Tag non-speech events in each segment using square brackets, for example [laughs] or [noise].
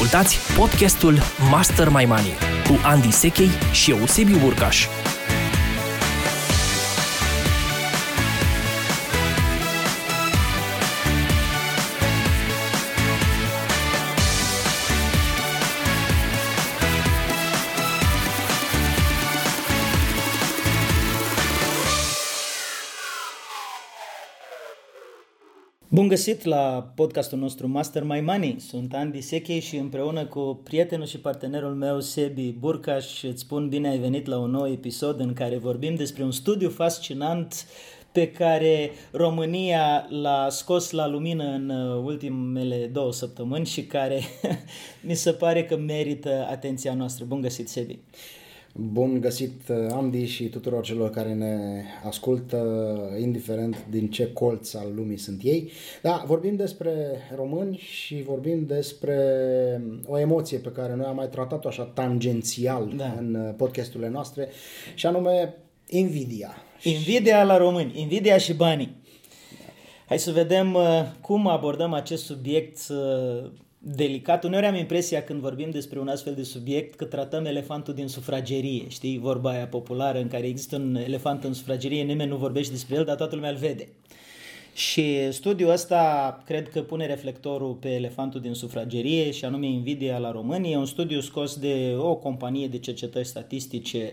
Ascultați podcastul Master My Money cu Andy Sechei și Eusebiu Burcaș. Găsit la podcastul nostru Master My Money. Sunt Andy Seche și împreună cu prietenul și partenerul meu Sebi Burcaș îți spun bine ai venit la un nou episod în care vorbim despre un studiu fascinant pe care România l-a scos la lumină în uh, ultimele două săptămâni și care [laughs] mi se pare că merită atenția noastră. Bun găsit, Sebi! Bun găsit, uh, Andy, și tuturor celor care ne ascultă, indiferent din ce colț al lumii sunt ei. Da, vorbim despre români și vorbim despre o emoție pe care noi am mai tratat-o așa tangențial da. în uh, podcasturile noastre, și anume invidia. Invidia la români, invidia și banii. Hai să vedem uh, cum abordăm acest subiect delicat. Uneori am impresia când vorbim despre un astfel de subiect că tratăm elefantul din sufragerie, știi, vorba aia populară în care există un elefant în sufragerie, nimeni nu vorbește despre el, dar toată lumea îl vede. Și studiul ăsta cred că pune reflectorul pe elefantul din sufragerie și anume invidia la România. E un studiu scos de o companie de cercetări statistice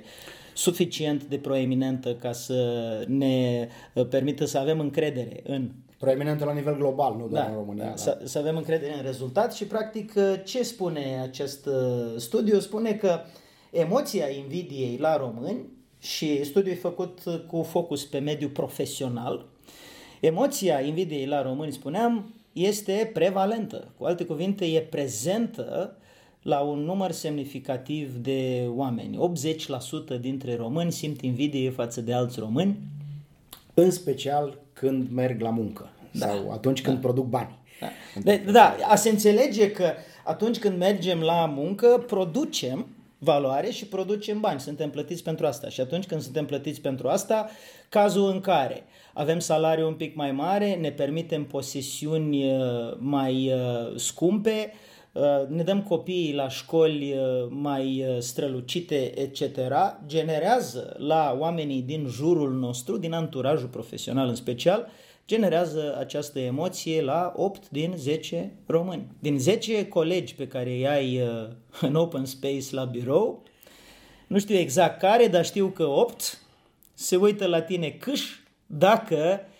suficient de proeminentă ca să ne permită să avem încredere în proeminentă la nivel global, nu doar da, în România. Da. Să, să avem încredere în rezultat și practic ce spune acest uh, studiu? Spune că emoția invidiei la români și studiul e făcut cu focus pe mediul profesional, emoția invidiei la români, spuneam, este prevalentă. Cu alte cuvinte, e prezentă la un număr semnificativ de oameni. 80% dintre români simt invidie față de alți români. În special când merg la muncă da. sau atunci când da. produc bani. Da. De, da, a se înțelege că atunci când mergem la muncă, producem valoare și producem bani. Suntem plătiți pentru asta. Și atunci când suntem plătiți pentru asta, cazul în care avem salariu un pic mai mare, ne permitem posesiuni uh, mai uh, scumpe, uh, ne dăm copiii la școli mai strălucite, etc., generează la oamenii din jurul nostru, din anturajul profesional în special, generează această emoție la 8 din 10 români. Din 10 colegi pe care îi ai uh, în open space la birou, nu știu exact care, dar știu că 8 se uită la tine câș dacă uh,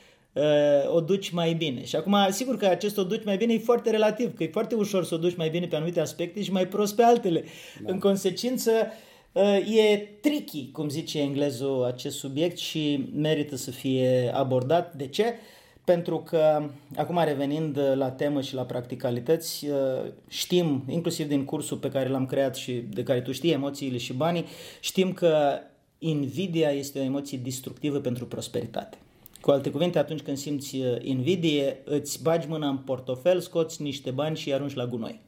o duci mai bine. Și acum, sigur că acest o duci mai bine e foarte relativ, că e foarte ușor să o duci mai bine pe anumite aspecte și mai prost pe altele. Da. În consecință, uh, e tricky, cum zice englezul, acest subiect și merită să fie abordat. De ce? pentru că, acum revenind la temă și la practicalități, uh, știm, inclusiv din cursul pe care l-am creat și de care tu știi, emoțiile și banii, știm că invidia este o emoție destructivă pentru prosperitate. Cu alte cuvinte, atunci când simți uh, invidie, îți bagi mâna în portofel, scoți niște bani și îi arunci la gunoi.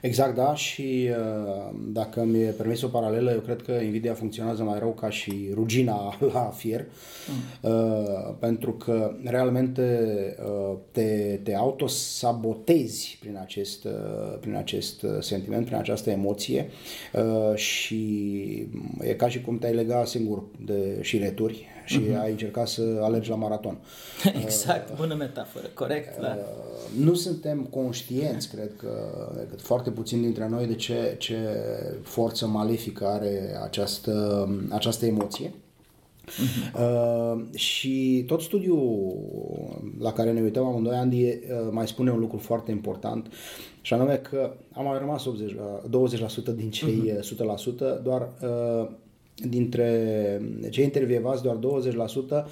Exact, da, și uh, dacă mi-e permis o paralelă, eu cred că Nvidia funcționează mai rău ca și rugina [laughs] la fier, mm. Uh, pentru că realmente uh, te, te autosabotezi prin acest, prin acest sentiment, prin această emoție și e ca și cum te-ai lega singur de șireturi și uh-huh. ai încercat să alergi la maraton. [laughs] exact, bună metaforă, corect. Da. Nu suntem conștienți, cred că, că foarte puțin dintre noi, de ce, ce forță malefică are această, această emoție. Uh-huh. Uh, și tot studiul la care ne uităm amândoi, Andy, uh, mai spune un lucru foarte important și anume că am mai rămas 80, 20% din cei uh-huh. 100%, doar uh, dintre cei intervievați, doar 20%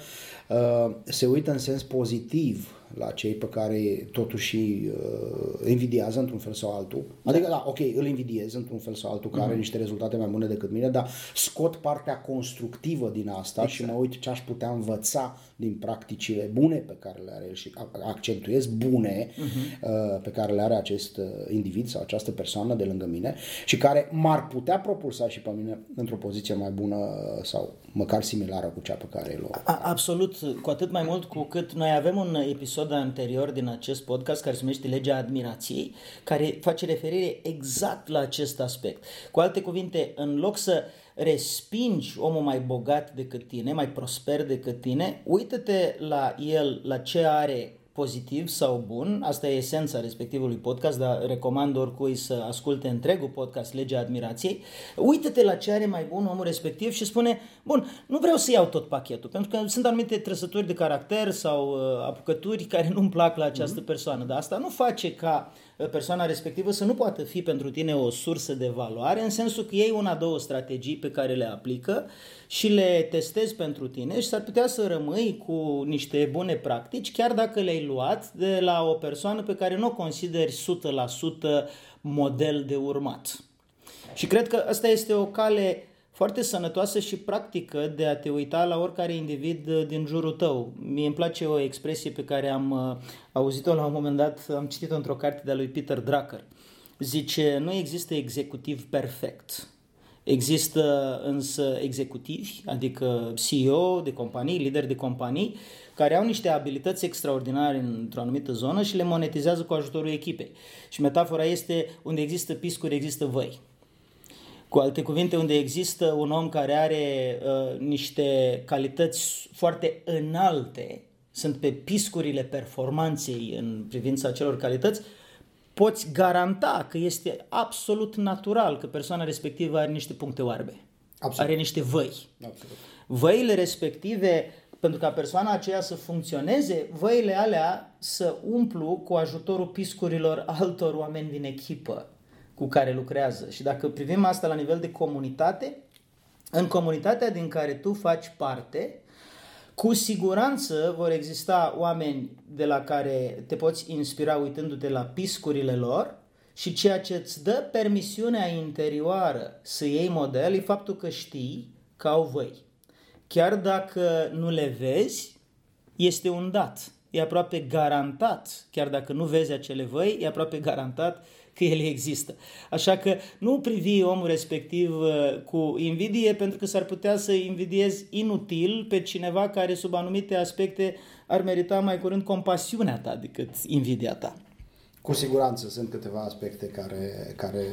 uh, se uită în sens pozitiv la cei pe care totuși uh, invidiază într-un fel sau altul. Adică, da, ok, îl invidiez într-un fel sau altul, care uh-huh. are niște rezultate mai bune decât mine, dar scot partea constructivă din asta exact. și mă uit ce aș putea învăța din practicile bune pe care le are el și accentuez bune uh-huh. pe care le are acest uh, individ sau această persoană de lângă mine și care m-ar putea propulsa și pe mine într-o poziție mai bună uh, sau măcar similară cu cea pe care el o Absolut, cu atât mai mult cu cât noi avem un episod episod anterior din acest podcast care se numește Legea Admirației, care face referire exact la acest aspect. Cu alte cuvinte, în loc să respingi omul mai bogat decât tine, mai prosper decât tine, uită-te la el, la ce are pozitiv sau bun, asta e esența respectivului podcast, dar recomand oricui să asculte întregul podcast Legea Admirației, uită-te la ce are mai bun omul respectiv și spune, bun, nu vreau să iau tot pachetul, pentru că sunt anumite trăsături de caracter sau uh, apucături care nu-mi plac la această mm-hmm. persoană, dar asta nu face ca uh, persoana respectivă să nu poată fi pentru tine o sursă de valoare, în sensul că ei una, două strategii pe care le aplică și le testezi pentru tine și s-ar putea să rămâi cu niște bune practici, chiar dacă le-ai luat de la o persoană pe care nu o consideri 100% model de urmat. Și cred că asta este o cale foarte sănătoasă și practică de a te uita la oricare individ din jurul tău. Mie îmi place o expresie pe care am uh, auzit-o la un moment dat, am citit-o într-o carte de-a lui Peter Drucker. Zice, nu există executiv perfect Există însă executivi, adică CEO de companii, lideri de companii, care au niște abilități extraordinare într-o anumită zonă și le monetizează cu ajutorul echipei. Și metafora este unde există piscuri, există văi. Cu alte cuvinte, unde există un om care are uh, niște calități foarte înalte, sunt pe piscurile performanței în privința celor calități, poți garanta că este absolut natural că persoana respectivă are niște puncte oarbe. Absolut. Are niște văi. Absolut. Văile respective, pentru ca persoana aceea să funcționeze, văile alea să umplu cu ajutorul piscurilor altor oameni din echipă cu care lucrează. Și dacă privim asta la nivel de comunitate, în comunitatea din care tu faci parte, cu siguranță vor exista oameni de la care te poți inspira uitându-te la piscurile lor și ceea ce îți dă permisiunea interioară să iei model e faptul că știi că au văi. Chiar dacă nu le vezi, este un dat. E aproape garantat, chiar dacă nu vezi acele văi, e aproape garantat că ele există. Așa că nu privi omul respectiv uh, cu invidie pentru că s-ar putea să invidiezi inutil pe cineva care sub anumite aspecte ar merita mai curând compasiunea ta decât invidia ta. Cu siguranță sunt câteva aspecte care, care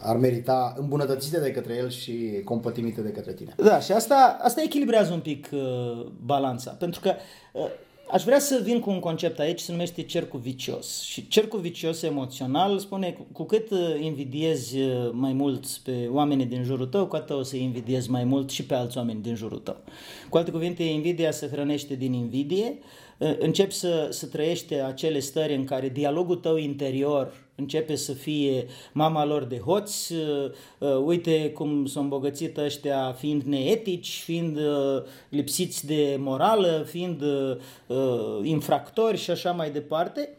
ar merita îmbunătățite de către el și compătimite de către tine. Da, și asta, asta echilibrează un pic uh, balanța, pentru că uh, Aș vrea să vin cu un concept aici, se numește cercul vicios. Și cercul vicios emoțional spune cu cât uh, invidiezi uh, mai mult pe oamenii din jurul tău, cu atât o să invidiezi mai mult și pe alți oameni din jurul tău. Cu alte cuvinte, invidia se hrănește din invidie, uh, începi să, să trăiești acele stări în care dialogul tău interior începe să fie mama lor de hoți, uh, uh, uite cum s-au îmbogățit ăștia fiind neetici, fiind uh, lipsiți de morală, fiind infractori și așa mai departe,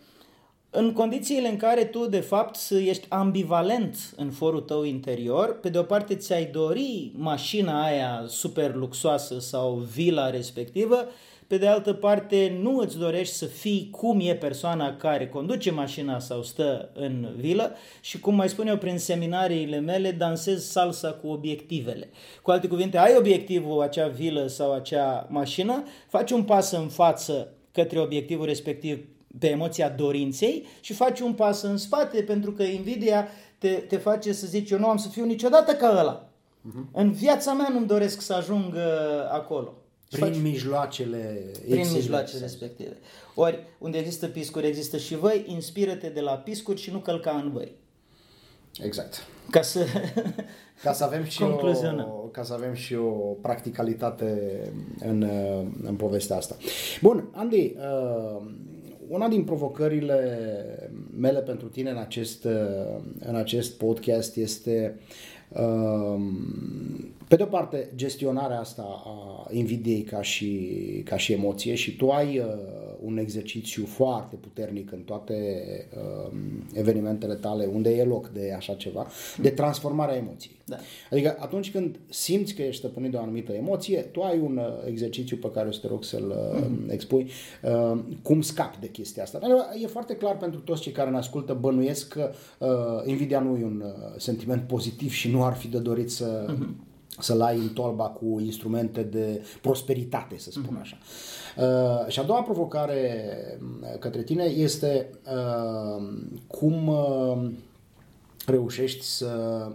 în condițiile în care tu, de fapt, ești ambivalent în forul tău interior, pe de o parte ți-ai dori mașina aia super luxoasă sau vila respectivă, pe de altă parte nu îți dorești să fii cum e persoana care conduce mașina sau stă în vilă și cum mai spun eu prin seminariile mele, dansezi salsa cu obiectivele. Cu alte cuvinte, ai obiectivul acea vilă sau acea mașină, faci un pas în față către obiectivul respectiv pe emoția dorinței și faci un pas în spate pentru că invidia te, te face să zici eu nu am să fiu niciodată ca ăla. Uh-huh. În viața mea nu-mi doresc să ajung uh, acolo. Prin mijloacele Prin mijloacele respective. Ori, unde există piscuri, există și văi, inspiră-te de la piscuri și nu călca în văi. Exact. Ca să, ca să avem și o, ca să avem și o practicalitate în, în povestea asta. Bun, Andy, uh, una din provocările mele pentru tine în acest, uh, în acest podcast este uh, pe de o parte, gestionarea asta a invidiei ca și, ca și emoție și tu ai uh, un exercițiu foarte puternic în toate uh, evenimentele tale unde e loc de așa ceva, de transformarea emoției. Da. Adică atunci când simți că ești stăpânit de o anumită emoție, tu ai un uh, exercițiu pe care o să te rog să-l uh, mm-hmm. expui, uh, cum scapi de chestia asta. Dar e foarte clar pentru toți cei care ne ascultă, bănuiesc că uh, invidia nu e un uh, sentiment pozitiv și nu ar fi de dorit să... Mm-hmm să-l ai în tolba cu instrumente de prosperitate, să spun așa. Uh, și a doua provocare uh, către tine este uh, cum uh, reușești să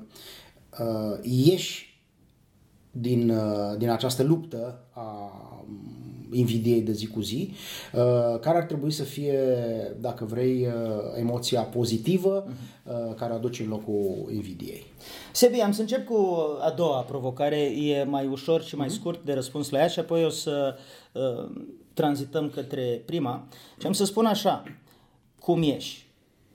uh, ieși din, uh, din această luptă a invidiei de zi cu zi, uh, care ar trebui să fie, dacă vrei, uh, emoția pozitivă uh, care aduce în locul invidiei. Sebi, am să încep cu a doua provocare, e mai ușor și mai scurt de răspuns la ea și apoi o să uh, tranzităm către prima. Și am să spun așa, cum ești?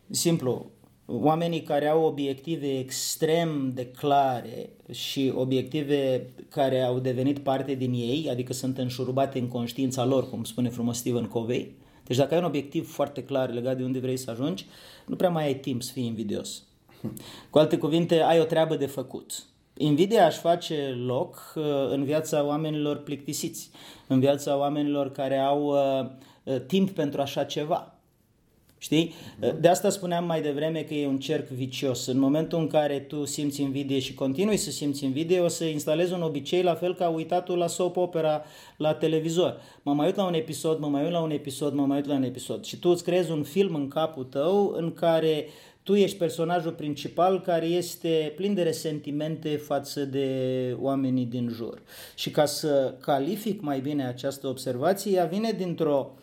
Simplu, oamenii care au obiective extrem de clare și obiective care au devenit parte din ei, adică sunt înșurubate în conștiința lor, cum spune frumos Steven Covey. Deci dacă ai un obiectiv foarte clar legat de unde vrei să ajungi, nu prea mai ai timp să fii invidios. Cu alte cuvinte, ai o treabă de făcut. Invidia aș face loc uh, în viața oamenilor plictisiți, în viața oamenilor care au uh, uh, timp pentru așa ceva. Știi? De asta spuneam mai devreme că e un cerc vicios. În momentul în care tu simți invidie și continui să simți invidie, o să instalezi un obicei la fel ca uitatul la soap opera la televizor. Mă mai uit la un episod, mă mai uit la un episod, mă mai uit la un episod. Și tu îți creezi un film în capul tău în care tu ești personajul principal care este plin de resentimente față de oamenii din jur. Și ca să calific mai bine această observație, ea vine dintr-o uh,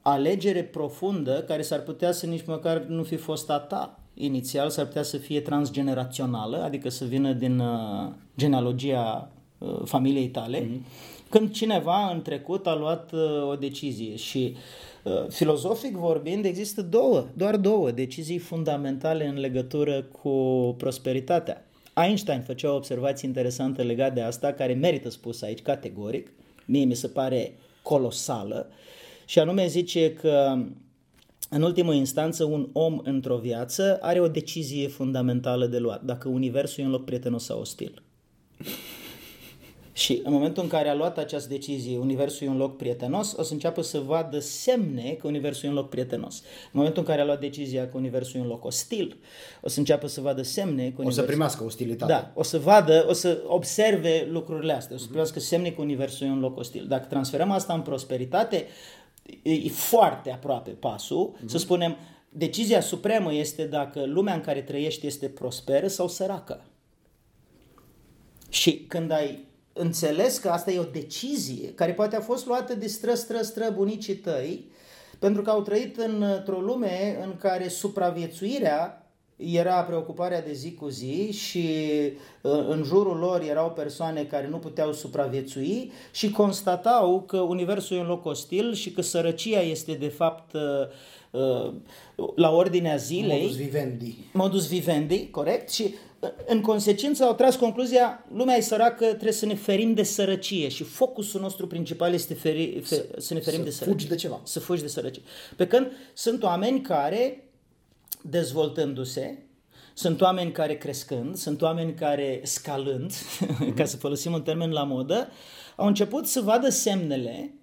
alegere profundă care s-ar putea să nici măcar nu fi fost a ta inițial, s-ar putea să fie transgenerațională, adică să vină din uh, genealogia uh, familiei tale, mm-hmm. când cineva în trecut a luat uh, o decizie și uh, filozofic vorbind există două, doar două decizii fundamentale în legătură cu prosperitatea. Einstein făcea o observație interesantă legată de asta, care merită spus aici categoric, mie mi se pare colosală, uh, și anume zice că în ultimă instanță, un om într-o viață are o decizie fundamentală de luat, dacă universul e un loc prietenos sau ostil. Și în momentul în care a luat această decizie, Universul e un loc prietenos, o să înceapă să vadă semne că Universul e un loc prietenos. În momentul în care a luat decizia că Universul e un loc ostil, o să înceapă să vadă semne că Universul... O să primească ostilitate. Da, o să vadă, o să observe lucrurile astea, o să primească semne că Universul e un loc ostil. Dacă transferăm asta în prosperitate, e foarte aproape pasul, mm-hmm. să spunem, decizia supremă este dacă lumea în care trăiești este prosperă sau săracă. Și când ai înțeles că asta e o decizie care poate a fost luată de stră, stră, stră bunicii tăi, pentru că au trăit într-o lume în care supraviețuirea era preocuparea de zi cu zi și uh, în jurul lor erau persoane care nu puteau supraviețui și constatau că universul e un loc ostil și că sărăcia este de fapt uh, uh, la ordinea zilei. Modus vivendi. Modus vivendi, corect. Și în consecință au tras concluzia, lumea e săracă, trebuie să ne ferim de sărăcie și focusul nostru principal este feri, fe, să ne ferim să de sărăcie. fugi de ceva. Să fugi de sărăcie. Pe când sunt oameni care dezvoltându-se, sunt oameni care crescând, sunt oameni care scalând, [laughs] ca să folosim un termen la modă, au început să vadă semnele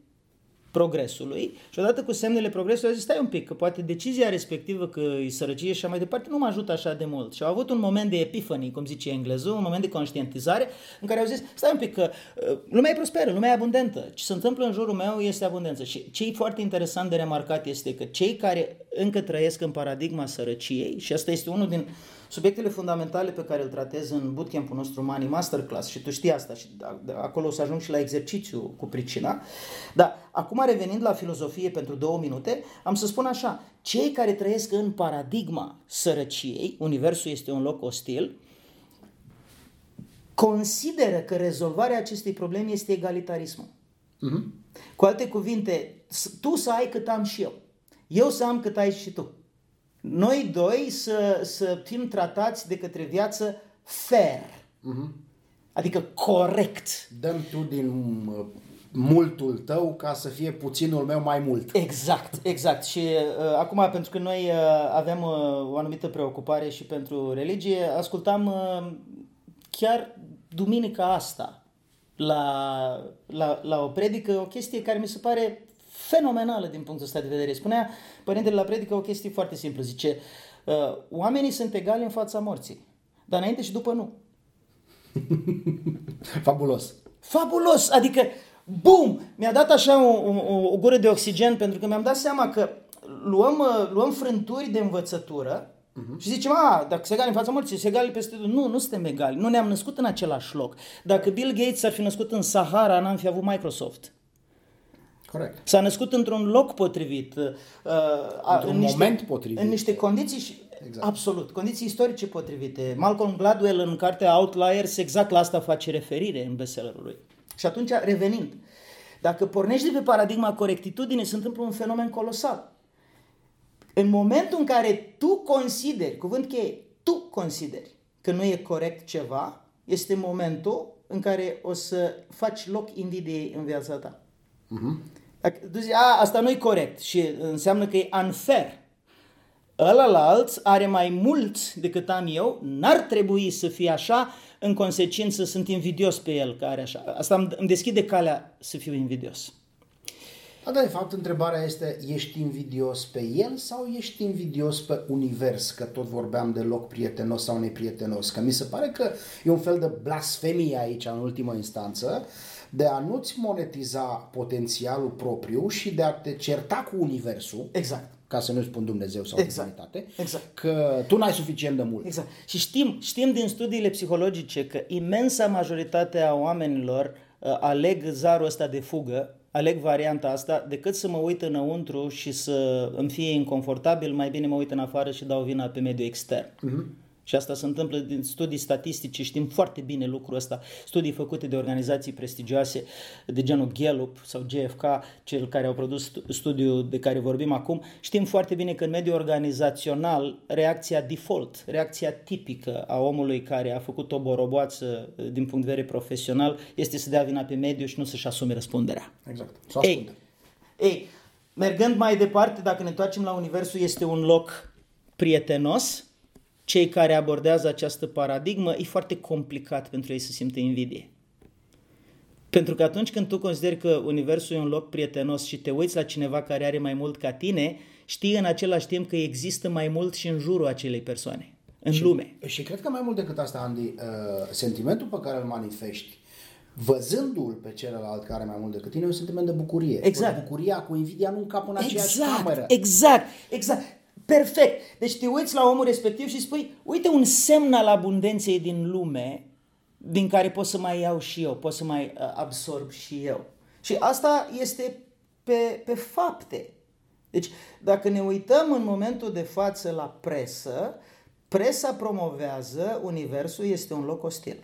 progresului și odată cu semnele progresului a zis, stai un pic, că poate decizia respectivă că e sărăcie și așa mai departe nu mă ajută așa de mult. Și au avut un moment de epiphany, cum zice englezul, un moment de conștientizare în care au zis, stai un pic, că uh, lumea e prosperă, lumea e abundentă, ce se întâmplă în jurul meu este abundență. Și ce e foarte interesant de remarcat este că cei care încă trăiesc în paradigma sărăciei, și asta este unul din Subiectele fundamentale pe care îl tratez în bootcamp-ul nostru Money Masterclass și tu știi asta și acolo o să ajung și la exercițiu cu pricina. Dar acum revenind la filozofie pentru două minute, am să spun așa, cei care trăiesc în paradigma sărăciei, universul este un loc ostil, consideră că rezolvarea acestei probleme este egalitarismul. Uh-huh. Cu alte cuvinte, tu să ai cât am și eu. Eu să am cât ai și tu noi doi să, să fim tratați de către viață fair. Uh-huh. Adică corect. Dăm tu din uh, multul tău ca să fie puținul meu mai mult. Exact, exact. Și uh, acum, pentru că noi uh, avem uh, o anumită preocupare și pentru religie, ascultam uh, chiar duminica asta la, la, la o predică, o chestie care mi se pare fenomenală din punctul ăsta de vedere. Spunea Părintele la predică o chestie foarte simplă. Zice, uh, oamenii sunt egali în fața morții, dar înainte și după nu. [laughs] Fabulos. Fabulos! Adică, bum! Mi-a dat așa o, o, o gură de oxigen pentru că mi-am dat seama că luăm, uh, luăm frânturi de învățătură uh-huh. și zicem, a, dacă se egali în fața morții, se egali peste tot. Nu, nu suntem egali. Nu ne-am născut în același loc. Dacă Bill Gates ar fi născut în Sahara, n-am fi avut Microsoft. Corect. S-a născut într-un loc potrivit. Uh, într-un în moment niște, potrivit. În niște condiții, exact. absolut, condiții istorice potrivite. Malcolm Gladwell în cartea Outliers exact la asta face referire în bestsellerul lui. Și atunci, revenind, dacă pornești de pe paradigma corectitudine, se întâmplă un fenomen colosal. În momentul în care tu consideri, cuvânt cheie, tu consideri că nu e corect ceva, este momentul în care o să faci loc invidiei în viața ta. Uh-huh. Dacă tu zici, a, asta nu e corect și înseamnă că e unfair. Ălălalt are mai mult decât am eu, n-ar trebui să fie așa, în consecință sunt invidios pe el care așa. Asta îmi deschide calea să fiu invidios. Da, da, de fapt, întrebarea este, ești invidios pe el sau ești invidios pe univers? Că tot vorbeam de loc prietenos sau neprietenos. Că mi se pare că e un fel de blasfemie aici, în ultimă instanță, de a nu-ți monetiza potențialul propriu și de a te certa cu universul. Exact ca să nu spun Dumnezeu sau exact. divinitate, exact. că tu n-ai suficient de mult. Exact. Și știm, știm din studiile psihologice că imensa majoritate a oamenilor uh, aleg zarul ăsta de fugă, aleg varianta asta, decât să mă uit înăuntru și să îmi fie inconfortabil, mai bine mă uit în afară și dau vina pe mediul extern. Uh-huh. Și asta se întâmplă din studii statistice, știm foarte bine lucrul ăsta, studii făcute de organizații prestigioase de genul Gallup sau GFK, cel care au produs studiul de care vorbim acum, știm foarte bine că în mediul organizațional reacția default, reacția tipică a omului care a făcut o boroboață uh, din punct de vedere profesional este să dea vina pe mediu și nu să-și asume răspunderea. Exact. Să ei, ei, mergând mai departe, dacă ne întoarcem la Universul, este un loc prietenos, cei care abordează această paradigmă, e foarte complicat pentru ei să simtă invidie. Pentru că atunci când tu consideri că Universul e un loc prietenos și te uiți la cineva care are mai mult ca tine, știi în același timp că există mai mult și în jurul acelei persoane, în și, lume. Și cred că mai mult decât asta, Andy, uh, sentimentul pe care îl manifesti văzându-l pe celălalt care are mai mult decât tine, e un sentiment de bucurie. Exact. Bucuria cu invidia nu încap în aceeași exact, cameră. Exact, exact. Perfect. Deci te uiți la omul respectiv și spui, uite un semn al abundenței din lume din care pot să mai iau și eu, pot să mai uh, absorb și eu. Și asta este pe, pe fapte. Deci, dacă ne uităm în momentul de față la presă, presa promovează universul este un loc ostil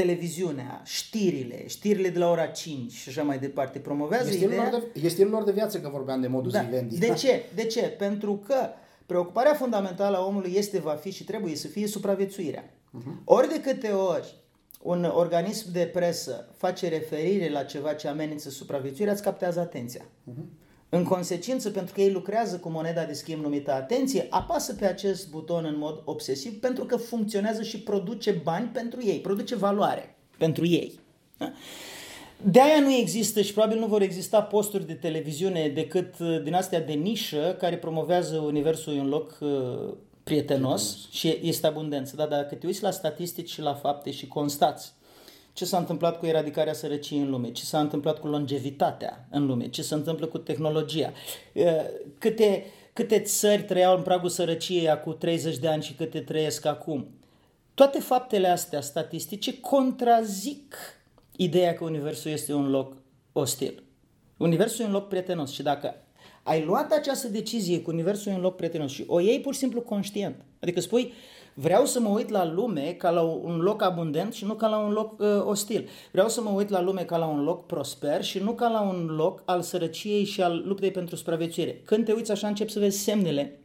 televiziunea, știrile, știrile de la ora 5 și așa mai departe, promovează e ideea... De, e stilul lor de viață că vorbeam de modus da. vivendi. De ce? De ce? Pentru că preocuparea fundamentală a omului este, va fi și trebuie să fie supraviețuirea. Uh-huh. Ori de câte ori un organism de presă face referire la ceva ce amenință supraviețuirea, îți captează atenția. Uh-huh. În consecință, pentru că ei lucrează cu moneda de schimb numită atenție, apasă pe acest buton în mod obsesiv pentru că funcționează și produce bani pentru ei, produce valoare pentru ei. Da? De aia nu există și probabil nu vor exista posturi de televiziune decât uh, din astea de nișă care promovează universul un loc uh, prietenos, prietenos. și este abundență. Da, dacă te uiți la statistici și la fapte și constați ce s-a întâmplat cu eradicarea sărăciei în lume, ce s-a întâmplat cu longevitatea în lume, ce se întâmplă cu tehnologia, câte, câte țări trăiau în pragul sărăciei acum 30 de ani și câte trăiesc acum. Toate faptele astea statistice contrazic ideea că Universul este un loc ostil. Universul e un loc prietenos și dacă ai luat această decizie cu Universul e un loc prietenos și o iei pur și simplu conștient, adică spui, Vreau să mă uit la lume ca la un loc abundent și nu ca la un loc uh, ostil. Vreau să mă uit la lume ca la un loc prosper și nu ca la un loc al sărăciei și al luptei pentru supraviețuire. Când te uiți așa, începi să vezi semnele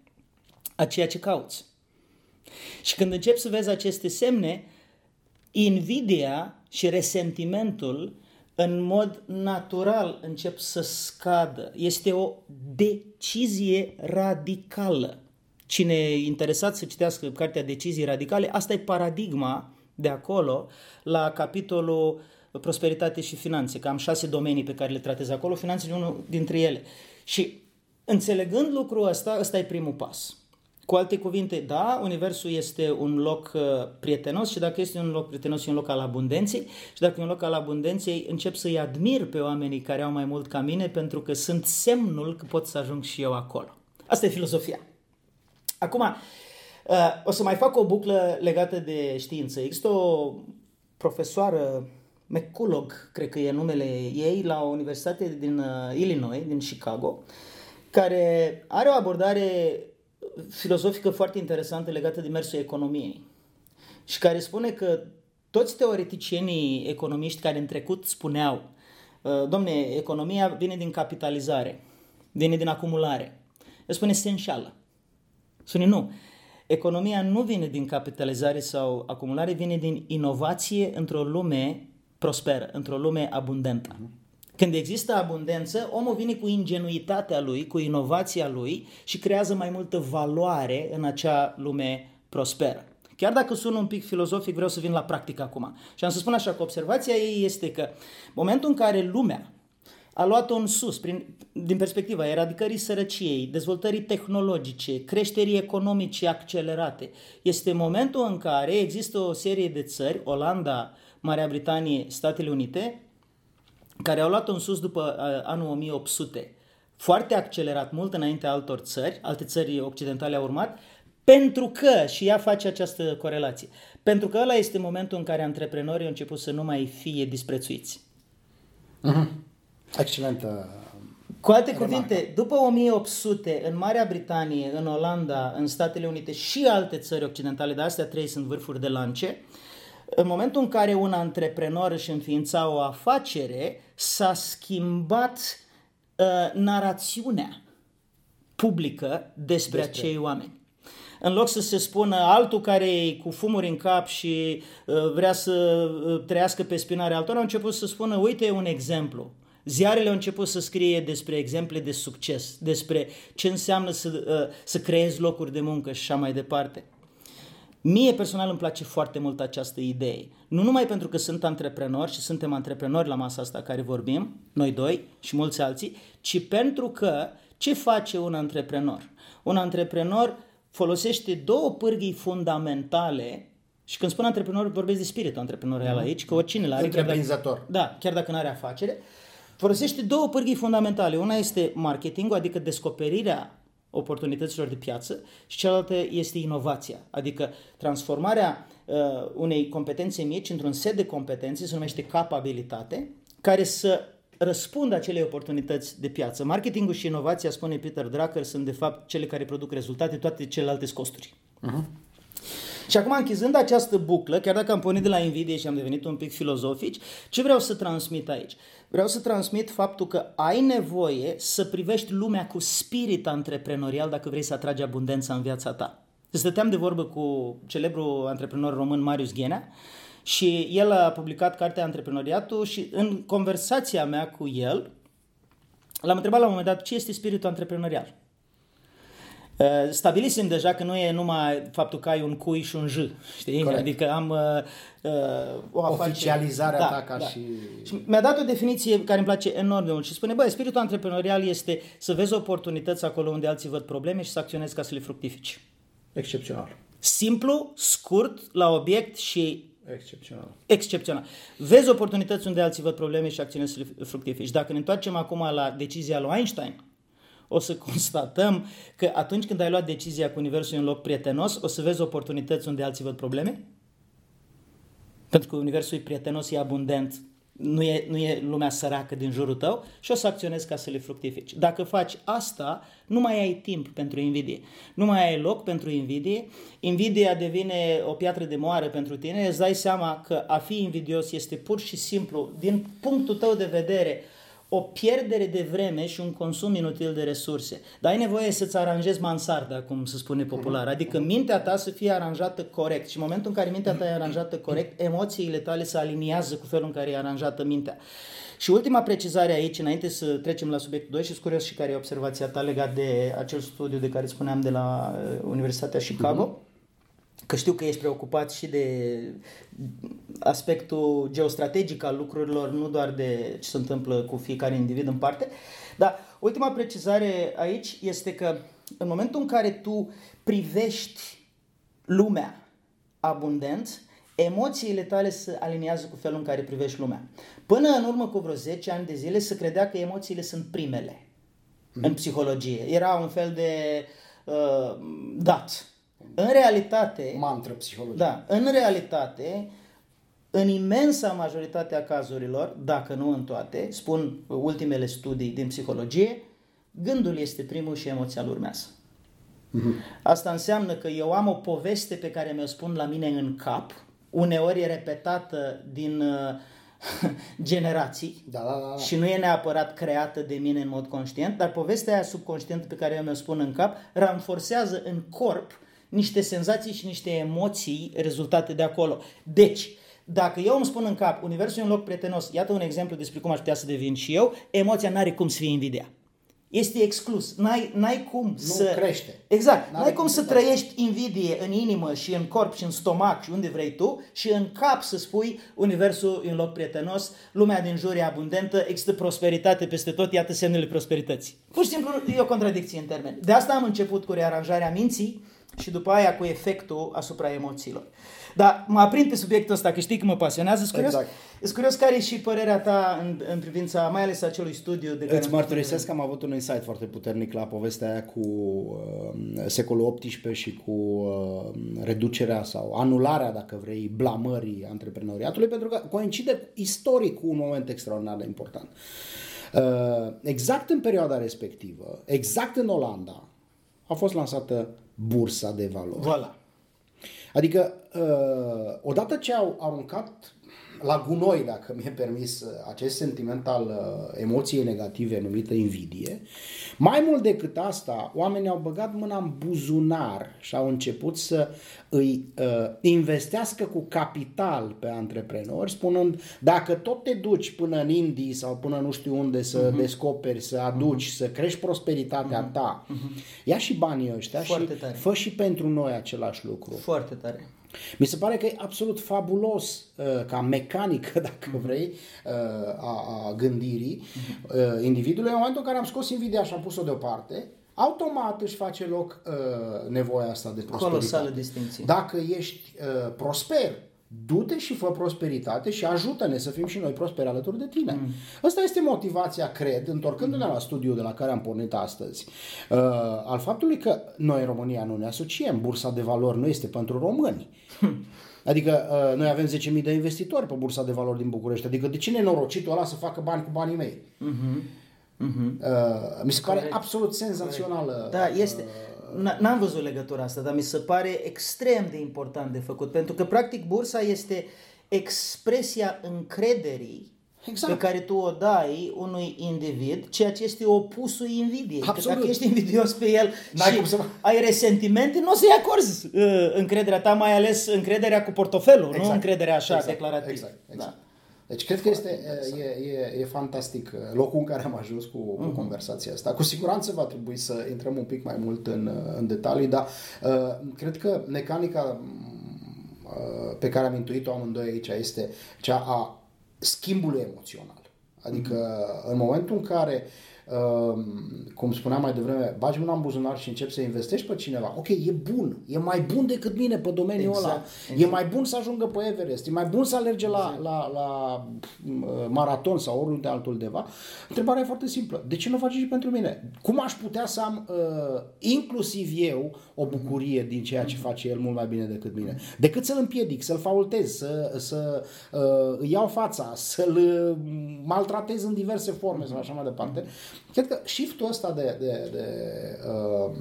a ceea ce cauți. Și când începi să vezi aceste semne, invidia și resentimentul în mod natural încep să scadă. Este o decizie radicală. Cine e interesat să citească cartea Decizii Radicale, asta e paradigma de acolo la capitolul prosperitate și finanțe, că am șase domenii pe care le tratez acolo, finanțele unul dintre ele. Și înțelegând lucrul ăsta, ăsta e primul pas. Cu alte cuvinte, da, Universul este un loc uh, prietenos și dacă este un loc prietenos, e un loc al abundenței și dacă e un loc al abundenței, încep să-i admir pe oamenii care au mai mult ca mine pentru că sunt semnul că pot să ajung și eu acolo. Asta e filozofia. Acum, uh, o să mai fac o buclă legată de știință. Există o profesoară McCulloch, cred că e numele ei, la o universitate din uh, Illinois, din Chicago, care are o abordare filozofică foarte interesantă legată de mersul economiei și care spune că toți teoreticienii economiști care în trecut spuneau uh, domne, economia vine din capitalizare, vine din acumulare. El spune esențială. Spune nu. Economia nu vine din capitalizare sau acumulare, vine din inovație într-o lume prosperă, într-o lume abundentă. Când există abundență, omul vine cu ingenuitatea lui, cu inovația lui și creează mai multă valoare în acea lume prosperă. Chiar dacă sună un pic filozofic, vreau să vin la practică acum. Și am să spun așa că observația ei este că momentul în care lumea a luat-o în sus, prin, din perspectiva eradicării sărăciei, dezvoltării tehnologice, creșterii economice accelerate, este momentul în care există o serie de țări, Olanda, Marea Britanie, Statele Unite, care au luat-o în sus după uh, anul 1800, foarte accelerat, mult înainte altor țări, alte țări occidentale au urmat, pentru că, și ea face această corelație, pentru că ăla este momentul în care antreprenorii au început să nu mai fie disprețuiți. Uh-huh. Excelentă cu alte remarcă. cuvinte, după 1800, în Marea Britanie, în Olanda, în Statele Unite și alte țări occidentale, dar astea trei sunt vârfuri de lance, în momentul în care un antreprenor își înființa o afacere, s-a schimbat uh, narațiunea publică despre, despre acei oameni. În loc să se spună altul care e cu fumuri în cap și uh, vrea să uh, trăiască pe spinarea altora, au început să spună, uite un exemplu. Ziarele au început să scrie despre exemple de succes, despre ce înseamnă să, uh, să creezi locuri de muncă și așa mai departe. Mie personal îmi place foarte mult această idee. Nu numai pentru că sunt antreprenor și suntem antreprenori la masa asta care vorbim, noi doi și mulți alții, ci pentru că ce face un antreprenor? Un antreprenor folosește două pârghii fundamentale și când spun antreprenor vorbesc de spiritul antreprenorial mm. aici, că oricine l-are. Întreprinzător. Chiar dacă, da, chiar dacă nu are afacere. Folosește două pârghii fundamentale. Una este marketingul, adică descoperirea oportunităților de piață și cealaltă este inovația, adică transformarea uh, unei competențe mici într-un set de competențe, se numește capabilitate, care să răspundă acelei oportunități de piață. Marketingul și inovația, spune Peter Drucker, sunt de fapt cele care produc rezultate, toate celelalte costuri. Uh-huh. Și acum, închizând această buclă, chiar dacă am pornit de la invidie și am devenit un pic filozofici, ce vreau să transmit aici? Vreau să transmit faptul că ai nevoie să privești lumea cu spirit antreprenorial dacă vrei să atragi abundența în viața ta. Stăteam de vorbă cu celebrul antreprenor român Marius Ghenea și el a publicat cartea Antreprenoriatul și în conversația mea cu el l-am întrebat la un moment dat ce este spiritul antreprenorial. Uh, stabilisem deja că nu e numai faptul că ai un cui și un j, știi? Corect. Adică am uh, uh o afacere. Oficializarea da, ta ca da. și... și... mi-a dat o definiție care îmi place enorm de mult și spune, băi, spiritul antreprenorial este să vezi oportunități acolo unde alții văd probleme și să acționezi ca să le fructifici. Excepțional. Simplu, scurt, la obiect și Excepțional. Excepțional. Vezi oportunități unde alții văd probleme și acționezi să le fructifici. Dacă ne întoarcem acum la decizia lui Einstein, o să constatăm că atunci când ai luat decizia cu Universul în loc prietenos, o să vezi oportunități unde alții văd probleme? Pentru că Universul e prietenos, e abundent, nu e, nu e lumea săracă din jurul tău și o să acționezi ca să le fructifici. Dacă faci asta, nu mai ai timp pentru invidie. Nu mai ai loc pentru invidie. Invidia devine o piatră de moară pentru tine. Îți dai seama că a fi invidios este pur și simplu, din punctul tău de vedere, o pierdere de vreme și un consum inutil de resurse. Dar ai nevoie să-ți aranjezi mansarda, cum se spune popular. Adică mintea ta să fie aranjată corect. Și în momentul în care mintea ta e aranjată corect, emoțiile tale se aliniază cu felul în care e aranjată mintea. Și ultima precizare aici, înainte să trecem la subiectul 2 și curios și care e observația ta legat de acel studiu de care spuneam de la uh, Universitatea Chicago. Uh-huh că știu că ești preocupat și de aspectul geostrategic al lucrurilor, nu doar de ce se întâmplă cu fiecare individ în parte. Dar ultima precizare aici este că în momentul în care tu privești lumea abundent, emoțiile tale se aliniază cu felul în care privești lumea. Până în urmă cu vreo 10 ani de zile se credea că emoțiile sunt primele mm. în psihologie. Era un fel de uh, dat. În realitate... Mantră psihologie. Da, în realitate, în imensa majoritate a cazurilor, dacă nu în toate, spun ultimele studii din psihologie, gândul este primul și emoția îl urmează. Mm-hmm. Asta înseamnă că eu am o poveste pe care mi-o spun la mine în cap, uneori e repetată din uh, [laughs] generații da, da, da, da. și nu e neapărat creată de mine în mod conștient, dar povestea aia subconștientă pe care eu mi-o spun în cap ranforsează în corp niște senzații și niște emoții rezultate de acolo. Deci, dacă eu îmi spun în cap, universul e un loc prietenos, iată un exemplu despre cum aș putea să devin și eu, emoția n-are cum să fie invidia este exclus. N-ai, n-ai cum nu să... crește. Exact. N-ai, n-ai cum, cum să trăiești invidie în inimă și în corp și în stomac și unde vrei tu și în cap să spui universul e un loc prietenos, lumea din jur e abundentă, există prosperitate peste tot, iată semnele prosperității. Pur și simplu e o contradicție în termeni. De asta am început cu rearanjarea minții și după aia cu efectul asupra emoțiilor. Dar mă aprind pe subiectul ăsta, că știi că mă pasionează. Sunt curios, exact. sunt curios care e și părerea ta în, în privința, mai ales acelui studiu de care... Îți mărturisesc că am avut un insight foarte puternic la povestea aia cu uh, secolul XVIII și cu uh, reducerea sau anularea, dacă vrei, blamării antreprenoriatului, pentru că coincide istoric cu un moment extraordinar de important. Uh, exact în perioada respectivă, exact în Olanda, a fost lansată bursa de valori. Voilà. Adică, uh, odată ce au aruncat la gunoi, dacă mi-e permis, uh, acest sentiment al uh, emoției negative numită invidie, mai mult decât asta, oamenii au băgat mâna în buzunar și au început să îi uh, investească cu capital pe antreprenori, spunând, dacă tot te duci până în Indii sau până nu știu unde să uh-huh. descoperi, să aduci, uh-huh. să crești prosperitatea uh-huh. ta, uh-huh. ia și banii ăștia Foarte și tare. fă și pentru noi același lucru. Foarte tare. Mi se pare că e absolut fabulos uh, ca mecanică, [laughs] dacă mhm. vrei, uh, a, a gândirii uh, individului. În momentul în care am scos invidia și am pus-o deoparte, automat își face loc uh, nevoia asta de prosperitate. Colosală distinție. Dacă ești uh, prosper, du-te și fă prosperitate și ajută-ne să fim și noi prosperi alături de tine. Mm. Asta este motivația, cred, întorcându-ne mm. la studiul de la care am pornit astăzi, uh, al faptului că noi în România nu ne asociem, bursa de valori nu este pentru români. Hm. [laughs] Adică uh, noi avem 10.000 de investitori pe bursa de valori din București. Adică de ce nenorocitul ăla să facă bani cu banii mei? Mm-hmm. Mm-hmm. Uh, mi se pare Corect. absolut senzațional. Da, este. Uh, n-am văzut legătura asta, dar mi se pare extrem de important de făcut, pentru că practic bursa este expresia încrederii exact. pe care tu o dai unui individ, ceea ce este opusul invidiei. Absolut. Că dacă ești invidios pe el N-ai și cum să... ai resentimente, nu o să-i acorzi uh, încrederea ta, mai ales încrederea cu portofelul, exact. nu încrederea așa exact. declarativ. Exact. exact. Da. Deci cred că este, e, e, e fantastic uh, locul în care am ajuns cu, cu uh-huh. conversația asta. Cu siguranță va trebui să intrăm un pic mai mult în, uh, în detalii, dar uh, cred că mecanica uh, pe care am intuit-o amândoi aici este cea a schimbului emoțional. Adică uh-huh. în momentul în care uh, Ehm, cum spuneam mai devreme, bagi mâna în buzunar și începi să investești pe cineva, ok, e bun, e mai bun decât mine pe domeniul exact, ăla, exact. e mai bun să ajungă pe Everest, e mai bun să alerge exact. la, la, la maraton sau oriunde altundeva. Întrebarea e foarte simplă, de ce nu faci și pentru mine? Cum aș putea să am uh, inclusiv eu o bucurie din ceea ce face el mult mai bine decât mine? Decât să-l împiedic, să-l faultez, să, să uh, îi iau fața, să-l maltratez în diverse forme sau așa mai departe. Cred că shift-ul ăsta de, de, de uh,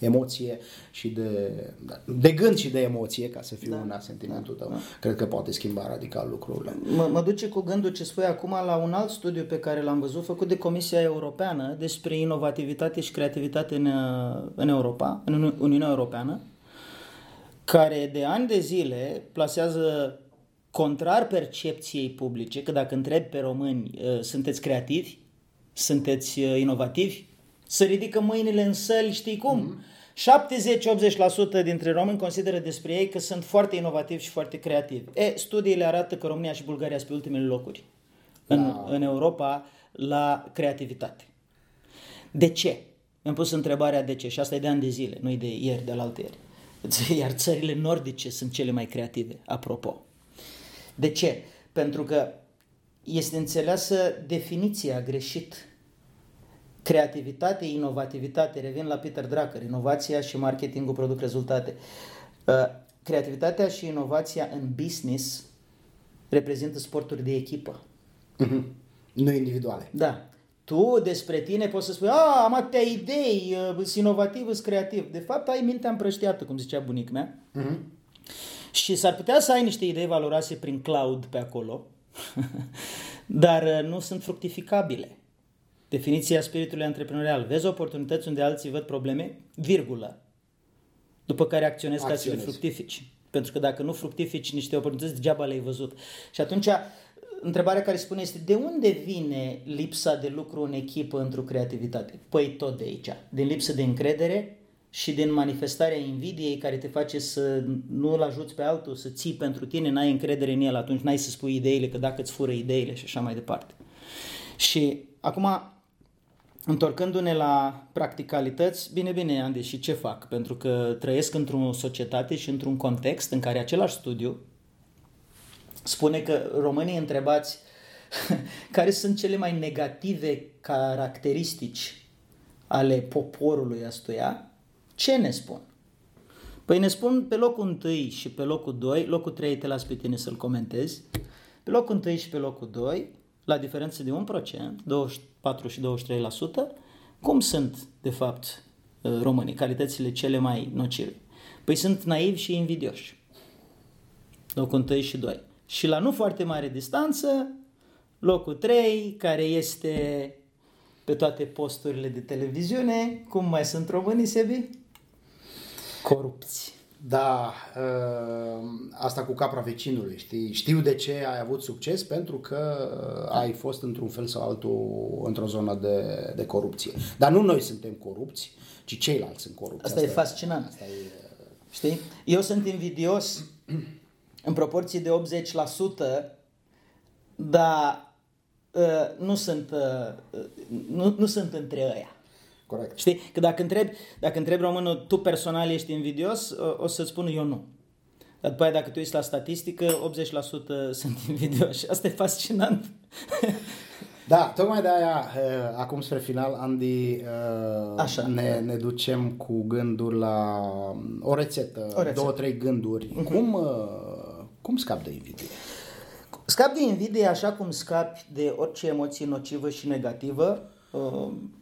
emoție și de, de gând și de emoție, ca să fiu da. în sentimentul tău, da. cred că poate schimba radical lucrurile. Mă, mă duce cu gândul ce spui acum la un alt studiu pe care l-am văzut, făcut de Comisia Europeană despre inovativitate și creativitate în, în Europa, în Uniunea Europeană, care de ani de zile plasează contrar percepției publice, că dacă întrebi pe români, uh, sunteți creativi, sunteți uh, inovativi, să ridică mâinile în săli, știi cum? Mm-hmm. 70-80% dintre români consideră despre ei că sunt foarte inovativi și foarte creativi. E, studiile arată că România și Bulgaria sunt pe ultimele locuri în, în Europa la creativitate. De ce? Mi-am pus întrebarea de ce și asta e de ani de zile, nu e de ieri, de la alte ieri. [laughs] Iar țările nordice sunt cele mai creative, apropo. De ce? Pentru că este înțeleasă definiția greșit. Creativitate, inovativitate, revin la Peter Drucker, inovația și marketingul produc rezultate. Uh, creativitatea și inovația în business reprezintă sporturi de echipă. Mm-hmm. Nu individuale. Da. Tu despre tine poți să spui, a, am atâtea idei, uh, sunt inovativ, sunt creativ. De fapt, ai mintea împrăștiată, cum zicea bunica mea. Mm-hmm. Și s-ar putea să ai niște idei valoroase prin cloud pe acolo, [laughs] dar uh, nu sunt fructificabile. Definiția spiritului antreprenorial. Vezi oportunități unde alții văd probleme, virgulă. După care acționezi ca să le fructifici. Pentru că dacă nu fructifici niște oportunități, degeaba le-ai văzut. Și atunci, întrebarea care spune este de unde vine lipsa de lucru în echipă într-o creativitate? Păi tot de aici. Din lipsă de încredere și din manifestarea invidiei care te face să nu-l ajuți pe altul, să ții pentru tine, n-ai încredere în el, atunci n-ai să spui ideile, că dacă îți fură ideile și așa mai departe. Și acum, întorcându-ne la practicalități, bine, bine, Andy, și ce fac? Pentru că trăiesc într-o societate și într-un context în care același studiu spune că românii întrebați [laughs] care sunt cele mai negative caracteristici ale poporului astuia, ce ne spun? Păi ne spun pe locul 1 și pe locul 2, locul 3 te las pe tine să-l comentezi, pe locul 1 și pe locul 2, la diferență de 1%, 24 și 23%, cum sunt, de fapt, uh, românii, calitățile cele mai nocive? Păi sunt naivi și invidioși. Locul 1 și 2. Și la nu foarte mare distanță, locul 3, care este pe toate posturile de televiziune, cum mai sunt românii, Sebi? Corupți. Da, ă, asta cu capra vecinului, știi? Știu de ce ai avut succes, pentru că ai fost într-un fel sau altul într-o zonă de, de corupție. Dar nu noi suntem corupți, ci ceilalți sunt corupți. Asta, asta e fascinant. Asta e... Știi? Eu sunt invidios în proporție de 80%, dar uh, nu, sunt, uh, nu, nu sunt între ăia. Corect. Știi? Că dacă întrebi, dacă întrebi românul, tu personal ești invidios, o, o să-ți spun eu nu. Dar după aia, dacă tu ești la statistică, 80% sunt invidioși. Asta e fascinant. [laughs] Da, tocmai de aia, uh, acum spre final, Andy, uh, Așa. Ne, ne ducem cu gândul la o rețetă, o rețetă. două, trei gânduri. Uh-huh. Cum, uh, cum scapi de invidie? Scap de invidie așa cum scapi de orice emoție nocivă și negativă.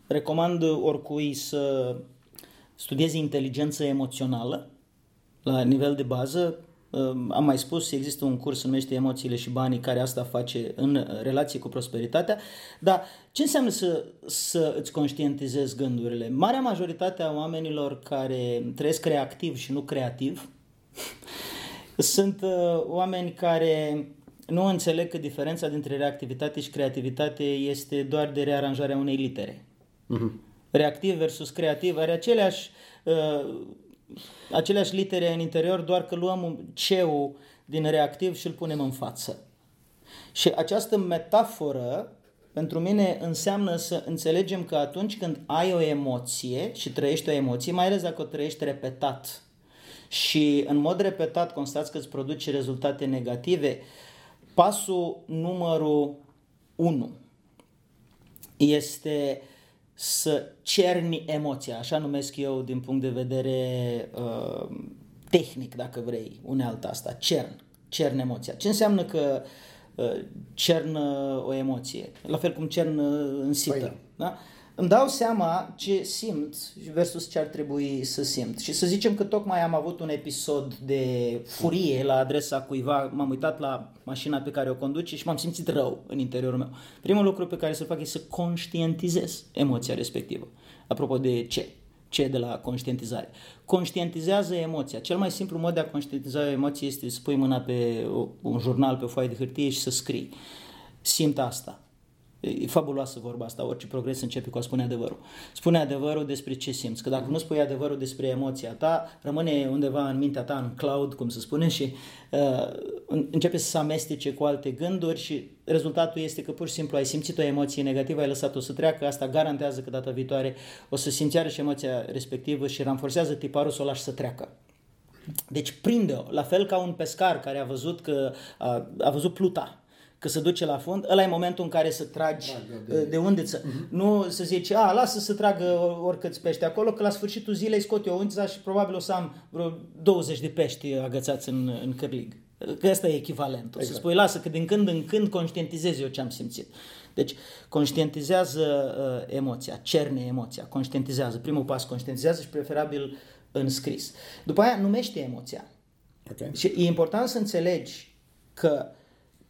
Uh, recomand oricui să studieze inteligență emoțională la nivel de bază. Uh, am mai spus, există un curs numește Emoțiile și banii care asta face în relație cu prosperitatea, dar ce înseamnă să, să îți conștientizezi gândurile? Marea majoritate a oamenilor care trăiesc reactiv și nu creativ [laughs] sunt uh, oameni care nu înțeleg că diferența dintre reactivitate și creativitate este doar de rearanjarea unei litere. Uh-huh. Reactiv versus creativ are aceleași, uh, aceleași litere în interior, doar că luăm ceu din reactiv și îl punem în față. Și această metaforă pentru mine înseamnă să înțelegem că atunci când ai o emoție și trăiești o emoție, mai ales dacă o trăiești repetat și în mod repetat constați că îți produce rezultate negative, pasul numărul 1 este să cerni emoția, așa numesc eu din punct de vedere uh, tehnic, dacă vrei, unealta asta, cern, cern emoția. Ce înseamnă că uh, cern o emoție? La fel cum cern în sită. Păi. Da? Îmi dau seama ce simt versus ce ar trebui să simt. Și să zicem că tocmai am avut un episod de furie la adresa cuiva, m-am uitat la mașina pe care o conduce și m-am simțit rău în interiorul meu. Primul lucru pe care să fac este să conștientizez emoția respectivă. Apropo de ce? Ce de la conștientizare? Conștientizează emoția. Cel mai simplu mod de a conștientiza o emoție este să pui mâna pe un jurnal, pe o foaie de hârtie și să scrii. Simt asta E fabuloasă vorba asta, orice progres începe cu a spune adevărul. Spune adevărul despre ce simți, că dacă nu spui adevărul despre emoția ta, rămâne undeva în mintea ta, în cloud, cum se spune, și uh, începe să se amestece cu alte gânduri și rezultatul este că pur și simplu ai simțit o emoție negativă, ai lăsat-o să treacă, asta garantează că data viitoare o să simți iarăși emoția respectivă și ranforsează tiparul să o lași să treacă. Deci prinde-o, la fel ca un pescar care a văzut că a, a văzut pluta că se duce la fund, ăla e momentul în care să tragi de, de undiță. Uh-huh. Nu să zici, a, lasă să tragă oricâți pești acolo, că la sfârșitul zilei scot eu undița și probabil o să am vreo 20 de pești agățați în, în cărlig. Că asta e echivalentul. Exact. Să spui, lasă că din când în când conștientizezi eu ce am simțit. Deci, conștientizează uh, emoția, cerne emoția, conștientizează. Primul pas, conștientizează și preferabil în scris. După aia, numește emoția. Okay. Și e important să înțelegi că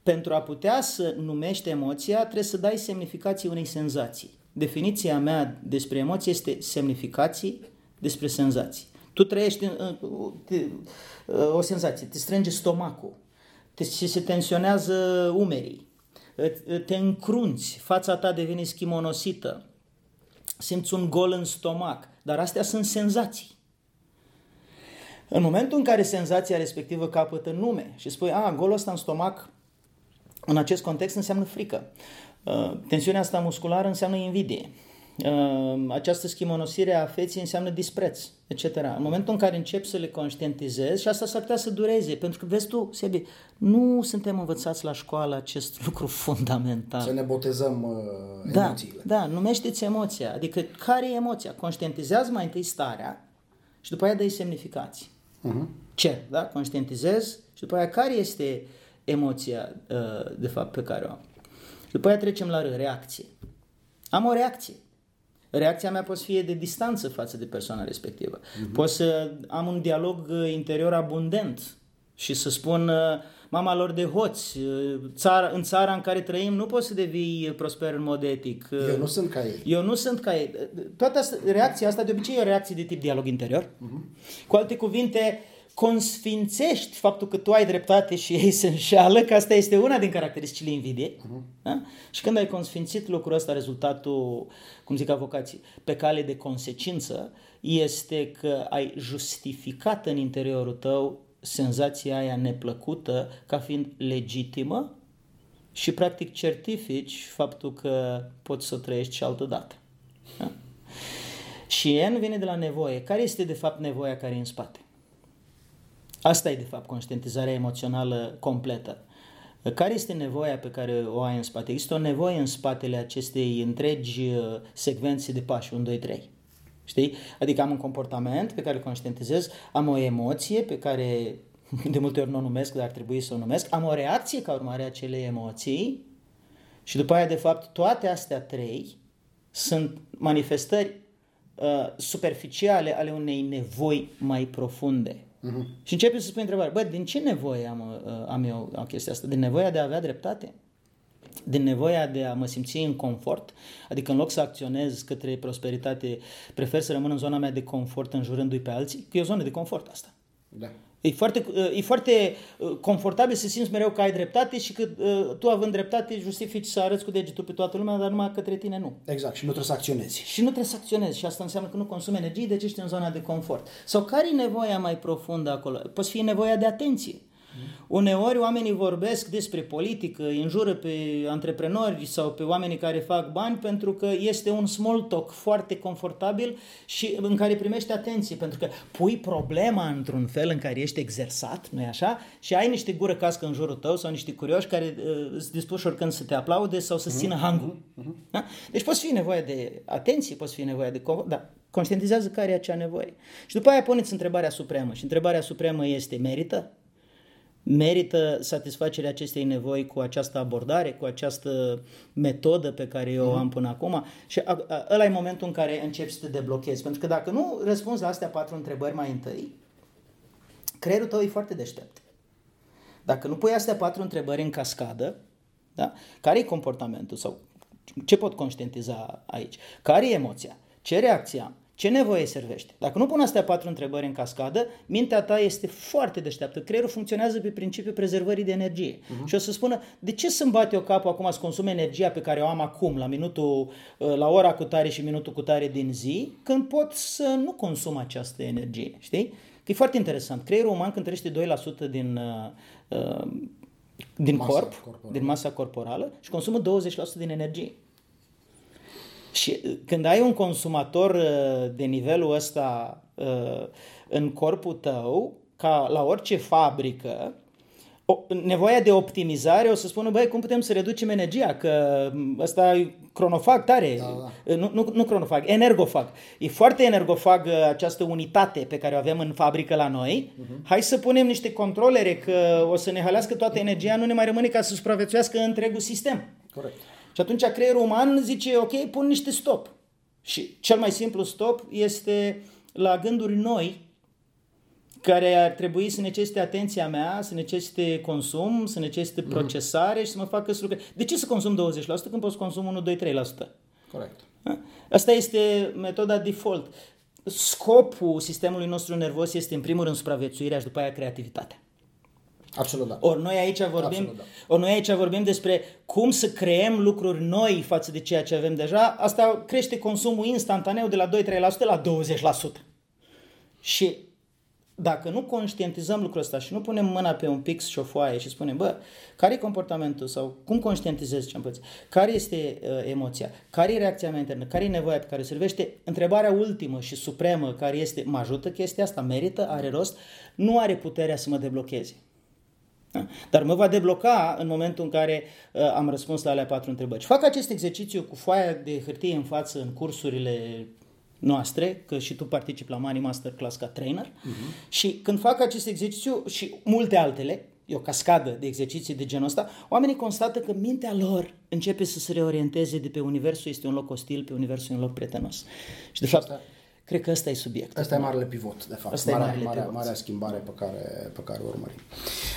pentru a putea să numești emoția, trebuie să dai semnificație unei senzații. Definiția mea despre emoție este semnificații despre senzații. Tu trăiești o senzație, te strânge stomacul, te, se tensionează umerii, te încrunți, fața ta devine schimonosită, simți un gol în stomac, dar astea sunt senzații. În momentul în care senzația respectivă capătă nume și spui, a, golul ăsta în stomac în acest context înseamnă frică. Uh, tensiunea asta musculară înseamnă invidie. Uh, această schimonosire a feții înseamnă dispreț, etc. În momentul în care încep să le conștientizezi, și asta s-ar putea să dureze, pentru că vezi tu, Sebi, nu suntem învățați la școală acest [laughs] lucru fundamental. Să ne botezăm uh, da, emoțiile. Da, numește-ți emoția. Adică care e emoția? Conștientizează mai întâi starea și după aia dai semnificații. Uh-huh. Ce? Da? Conștientizez și după aia care este uh, emoția, uh, de fapt, pe care o am. Și după aia trecem la reacție. Am o reacție. Reacția mea poate fi de distanță față de persoana respectivă. Uh-huh. Pot să am un dialog uh, interior abundent și să spun uh, mama lor de hoți, țara, în țara în care trăim nu poți să devii prosper în mod etic. Eu nu sunt ca ei. Eu nu sunt ca ei. Toată asta, reacția asta de obicei e o reacție de tip dialog interior. Uh-huh. Cu alte cuvinte, consfințești faptul că tu ai dreptate și ei se înșeală, că asta este una din caracteristicile invidiei. Uh-huh. Da? Și când ai consfințit lucrul ăsta, rezultatul, cum zic avocații, pe cale de consecință, este că ai justificat în interiorul tău senzația aia neplăcută ca fiind legitimă și practic certifici faptul că poți să o trăiești și altă dată. Da? Și N vine de la nevoie. Care este de fapt nevoia care e în spate? Asta e, de fapt, conștientizarea emoțională completă. Care este nevoia pe care o ai în spate? Există o nevoie în spatele acestei întregi uh, secvențe de pași 1, 2, 3. Știi? Adică am un comportament pe care îl conștientizez, am o emoție pe care [laughs] de multe ori nu o numesc, dar ar trebui să o numesc, am o reacție ca urmare a acelei emoții și după aia, de fapt, toate astea trei sunt manifestări uh, superficiale ale unei nevoi mai profunde. Uh-huh. Și începe să spui întrebare, bă, din ce nevoie am, uh, am eu o chestia asta? Din nevoia de a avea dreptate? Din nevoia de a mă simți în confort? Adică în loc să acționez către prosperitate, prefer să rămân în zona mea de confort înjurându-i pe alții? Că e o zonă de confort asta. Da. E foarte, e foarte uh, confortabil să simți mereu că ai dreptate și că uh, tu având dreptate justifici să arăți cu degetul pe toată lumea, dar numai către tine nu. Exact, și nu trebuie să acționezi. Și nu trebuie să acționezi și asta înseamnă că nu consumi energie, deci ești în zona de confort. Sau care e nevoia mai profundă acolo? Poți fi nevoia de atenție. Uneori oamenii vorbesc despre politică, înjură pe antreprenori sau pe oamenii care fac bani pentru că este un small talk foarte confortabil și în care primești atenție, pentru că pui problema într-un fel în care ești exersat, nu-i așa? Și ai niște gură cască în jurul tău sau niște curioși care uh, sunt dispuși oricând să te aplaude sau să țină hangul. Uh-huh. Da? Deci poți fi nevoie de atenție, poți fi nevoie de... Da, conștientizează care e acea nevoie. Și după aia puneți întrebarea supremă. Și întrebarea supremă este, merită? Merită satisfacerea acestei nevoi cu această abordare, cu această metodă pe care eu o am până acum și ăla e momentul în care începi să te deblochezi. Pentru că dacă nu răspunzi la astea patru întrebări mai întâi, creierul tău e foarte deștept. Dacă nu pui astea patru întrebări în cascadă, da? care e comportamentul sau ce pot conștientiza aici? Care e emoția? Ce reacție am? Ce nevoie servește? Dacă nu pun astea patru întrebări în cascadă, mintea ta este foarte deșteaptă. Creierul funcționează pe principiul prezervării de energie. Uh-huh. Și o să spună, de ce să-mi bat eu capul acum să consum energia pe care o am acum, la minutul, la ora cu tare și minutul cu tare din zi, când pot să nu consum această energie, știi? Că e foarte interesant. Creierul uman când trăiește 2% din, uh, uh, din masa corp, corporală. din masa corporală și consumă 20% din energie. Și uh, când ai un consumator uh, de nivelul ăsta uh, în corpul tău, ca la orice fabrică, o, nevoia de optimizare o să spună, băi, cum putem să reducem energia? Că ăsta e cronofag tare, da, da. Nu, nu, nu cronofag, energofag. E foarte energofag această unitate pe care o avem în fabrică la noi. Uh-huh. Hai să punem niște controlere că o să ne halească toată energia, nu ne mai rămâne ca să supraviețuiască întregul sistem. Corect. Și atunci creierul uman zice, ok, pun niște stop. Și cel mai simplu stop este la gânduri noi, care ar trebui să necesite atenția mea, să necesite consum, să necesite mm. procesare și să mă facă să lucrez. De ce să consum 20% când pot să consum 1, 2, 3%? Corect. Asta este metoda default. Scopul sistemului nostru nervos este în primul rând supraviețuirea și după aia creativitatea. Absolut, da. Ori noi aici vorbim, Absolut, da. ori noi aici vorbim despre cum să creăm lucruri noi față de ceea ce avem deja. Asta crește consumul instantaneu de la 2-3% la 20%. Și dacă nu conștientizăm lucrul ăsta și nu punem mâna pe un pix și o foaie și spunem, bă, care e comportamentul sau cum conștientizezi ce am Care este uh, emoția? Care e reacția mea internă? Care e nevoia pe care o servește? Întrebarea ultimă și supremă care este, mă ajută chestia asta? Merită? Are rost? Nu are puterea să mă deblocheze. Da? Dar mă va debloca în momentul în care uh, am răspuns la alea patru întrebări. Fac acest exercițiu cu foaia de hârtie în față în cursurile noastre, că și tu participi la Money Masterclass ca trainer uh-huh. și când fac acest exercițiu și multe altele, e o cascadă de exerciții de genul ăsta, oamenii constată că mintea lor începe să se reorienteze de pe universul este un loc ostil, pe universul un loc prietenos. Și de fapt, Cred că ăsta e subiectul. Ăsta e marele pivot, de fapt. Asta marea, e marea, marea schimbare pe care, pe care o urmărim.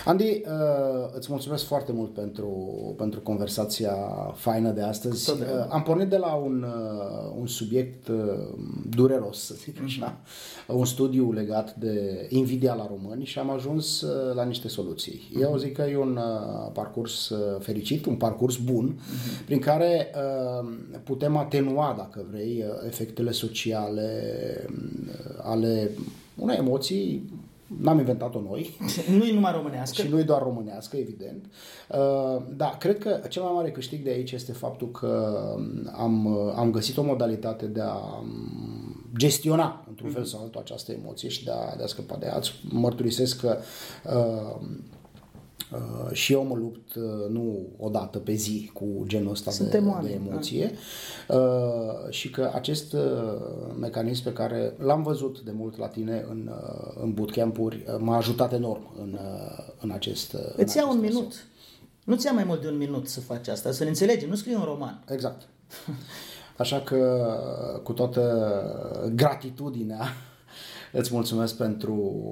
Andy, uh, îți mulțumesc foarte mult pentru, pentru conversația faină de astăzi. Uh, am pornit de la un, uh, un subiect uh, dureros, să zic așa, mm-hmm. un studiu legat de invidia la români și am ajuns uh, la niște soluții. Mm-hmm. Eu zic că e un uh, parcurs uh, fericit, un parcurs bun, mm-hmm. prin care uh, putem atenua, dacă vrei, uh, efectele sociale ale unei emoții N-am inventat-o noi. [laughs] nu e numai românească. Și nu e doar românească, evident. Uh, da, cred că cel mai mare câștig de aici este faptul că am, am găsit o modalitate de a gestiona, într-un fel sau altul, această emoție și de a, de a scăpa de ea. Mărturisesc că uh, Uh, și eu mă lupt uh, nu o dată pe zi cu genul ăsta de, de emoție uh, și că acest uh, mecanism pe care l-am văzut de mult la tine în, uh, în bootcamp-uri uh, m-a ajutat enorm în, uh, în acest uh, Îți ia un minut. Nu-ți ia mai mult de un minut să faci asta, să ne înțelegem, nu scrii un roman. Exact. Așa că cu toată gratitudinea [laughs] îți mulțumesc pentru,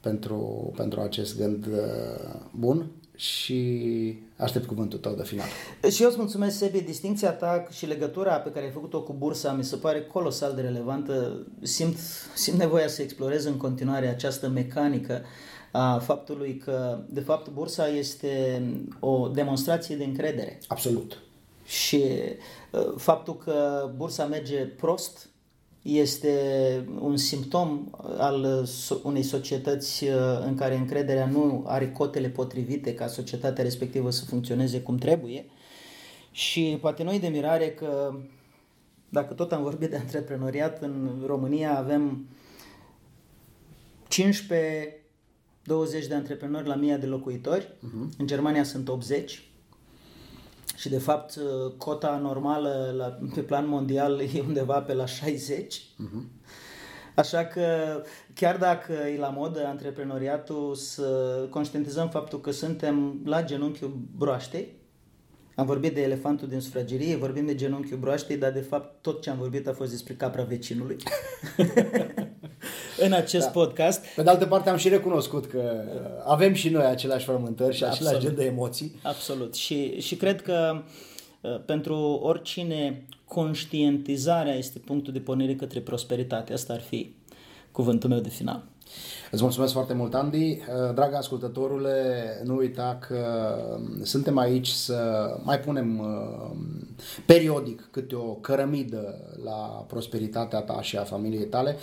pentru, pentru acest gând uh, bun și aștept cuvântul tău de final. Și eu îți mulțumesc, Sebi, distinția ta și legătura pe care ai făcut-o cu bursa mi se pare colosal de relevantă. Simt, simt nevoia să explorez în continuare această mecanică a faptului că, de fapt, bursa este o demonstrație de încredere. Absolut. Și uh, faptul că bursa merge prost este un simptom al unei societăți uh, în care încrederea nu are cotele potrivite ca societatea respectivă să funcționeze cum trebuie. Și poate nu de mirare că dacă tot am vorbit de antreprenoriat, în România avem 15 20 de antreprenori la 1000 de locuitori, uh-huh. în Germania sunt 80 și de fapt uh, cota normală la, pe plan mondial [laughs] e undeva pe la 60. Uh-huh. Mhm. Așa că chiar dacă e la modă antreprenoriatul să conștientizăm faptul că suntem la genunchiul broaștei, am vorbit de elefantul din sufragerie, vorbim de genunchiul broaștei, dar de fapt tot ce am vorbit a fost despre capra vecinului. [laughs] în acest da. podcast. Pe de altă parte am și recunoscut că avem și noi aceleași frământări și Absolut. același gen de emoții. Absolut. Și, și cred că uh, pentru oricine conștientizarea este punctul de pornire către prosperitate. Asta ar fi cuvântul meu de final. Îți mulțumesc foarte mult, Andy. Dragă ascultătorule, nu uita că suntem aici să mai punem uh, periodic câte o cărămidă la prosperitatea ta și a familiei tale.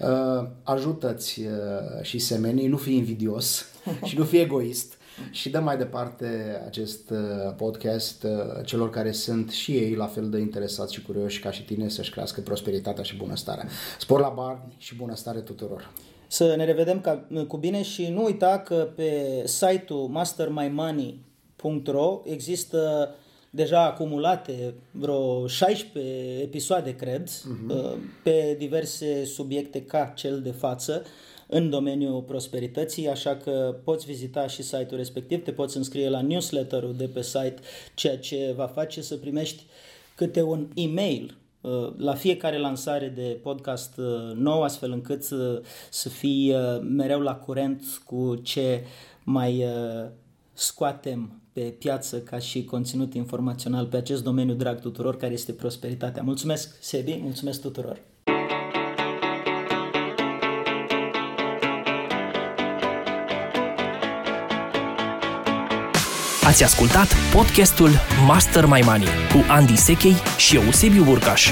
Uh, ajută-ți uh, și semenii, nu fi invidios [laughs] și nu fi egoist și dă mai departe acest podcast celor care sunt și ei la fel de interesați și curioși ca și tine să-și crească prosperitatea și bunăstarea. Spor la bani și bunăstare tuturor! Să ne revedem ca, cu bine și nu uita că pe site-ul mastermymoney.ro există deja acumulate vreo 16 episoade, cred, uh-huh. pe diverse subiecte ca cel de față în domeniul prosperității, așa că poți vizita și site-ul respectiv, te poți înscrie la newsletter-ul de pe site, ceea ce va face să primești câte un e-mail Uh, la fiecare lansare de podcast uh, nou, astfel încât să fii uh, mereu la curent cu ce mai scoatem pe piață ca și conținut informațional pe acest domeniu drag tuturor, care este prosperitatea. Mulțumesc, Sebi, mulțumesc tuturor! Ați ascultat podcastul Master My Money cu Andy Sechei și Eusebiu Burcaș.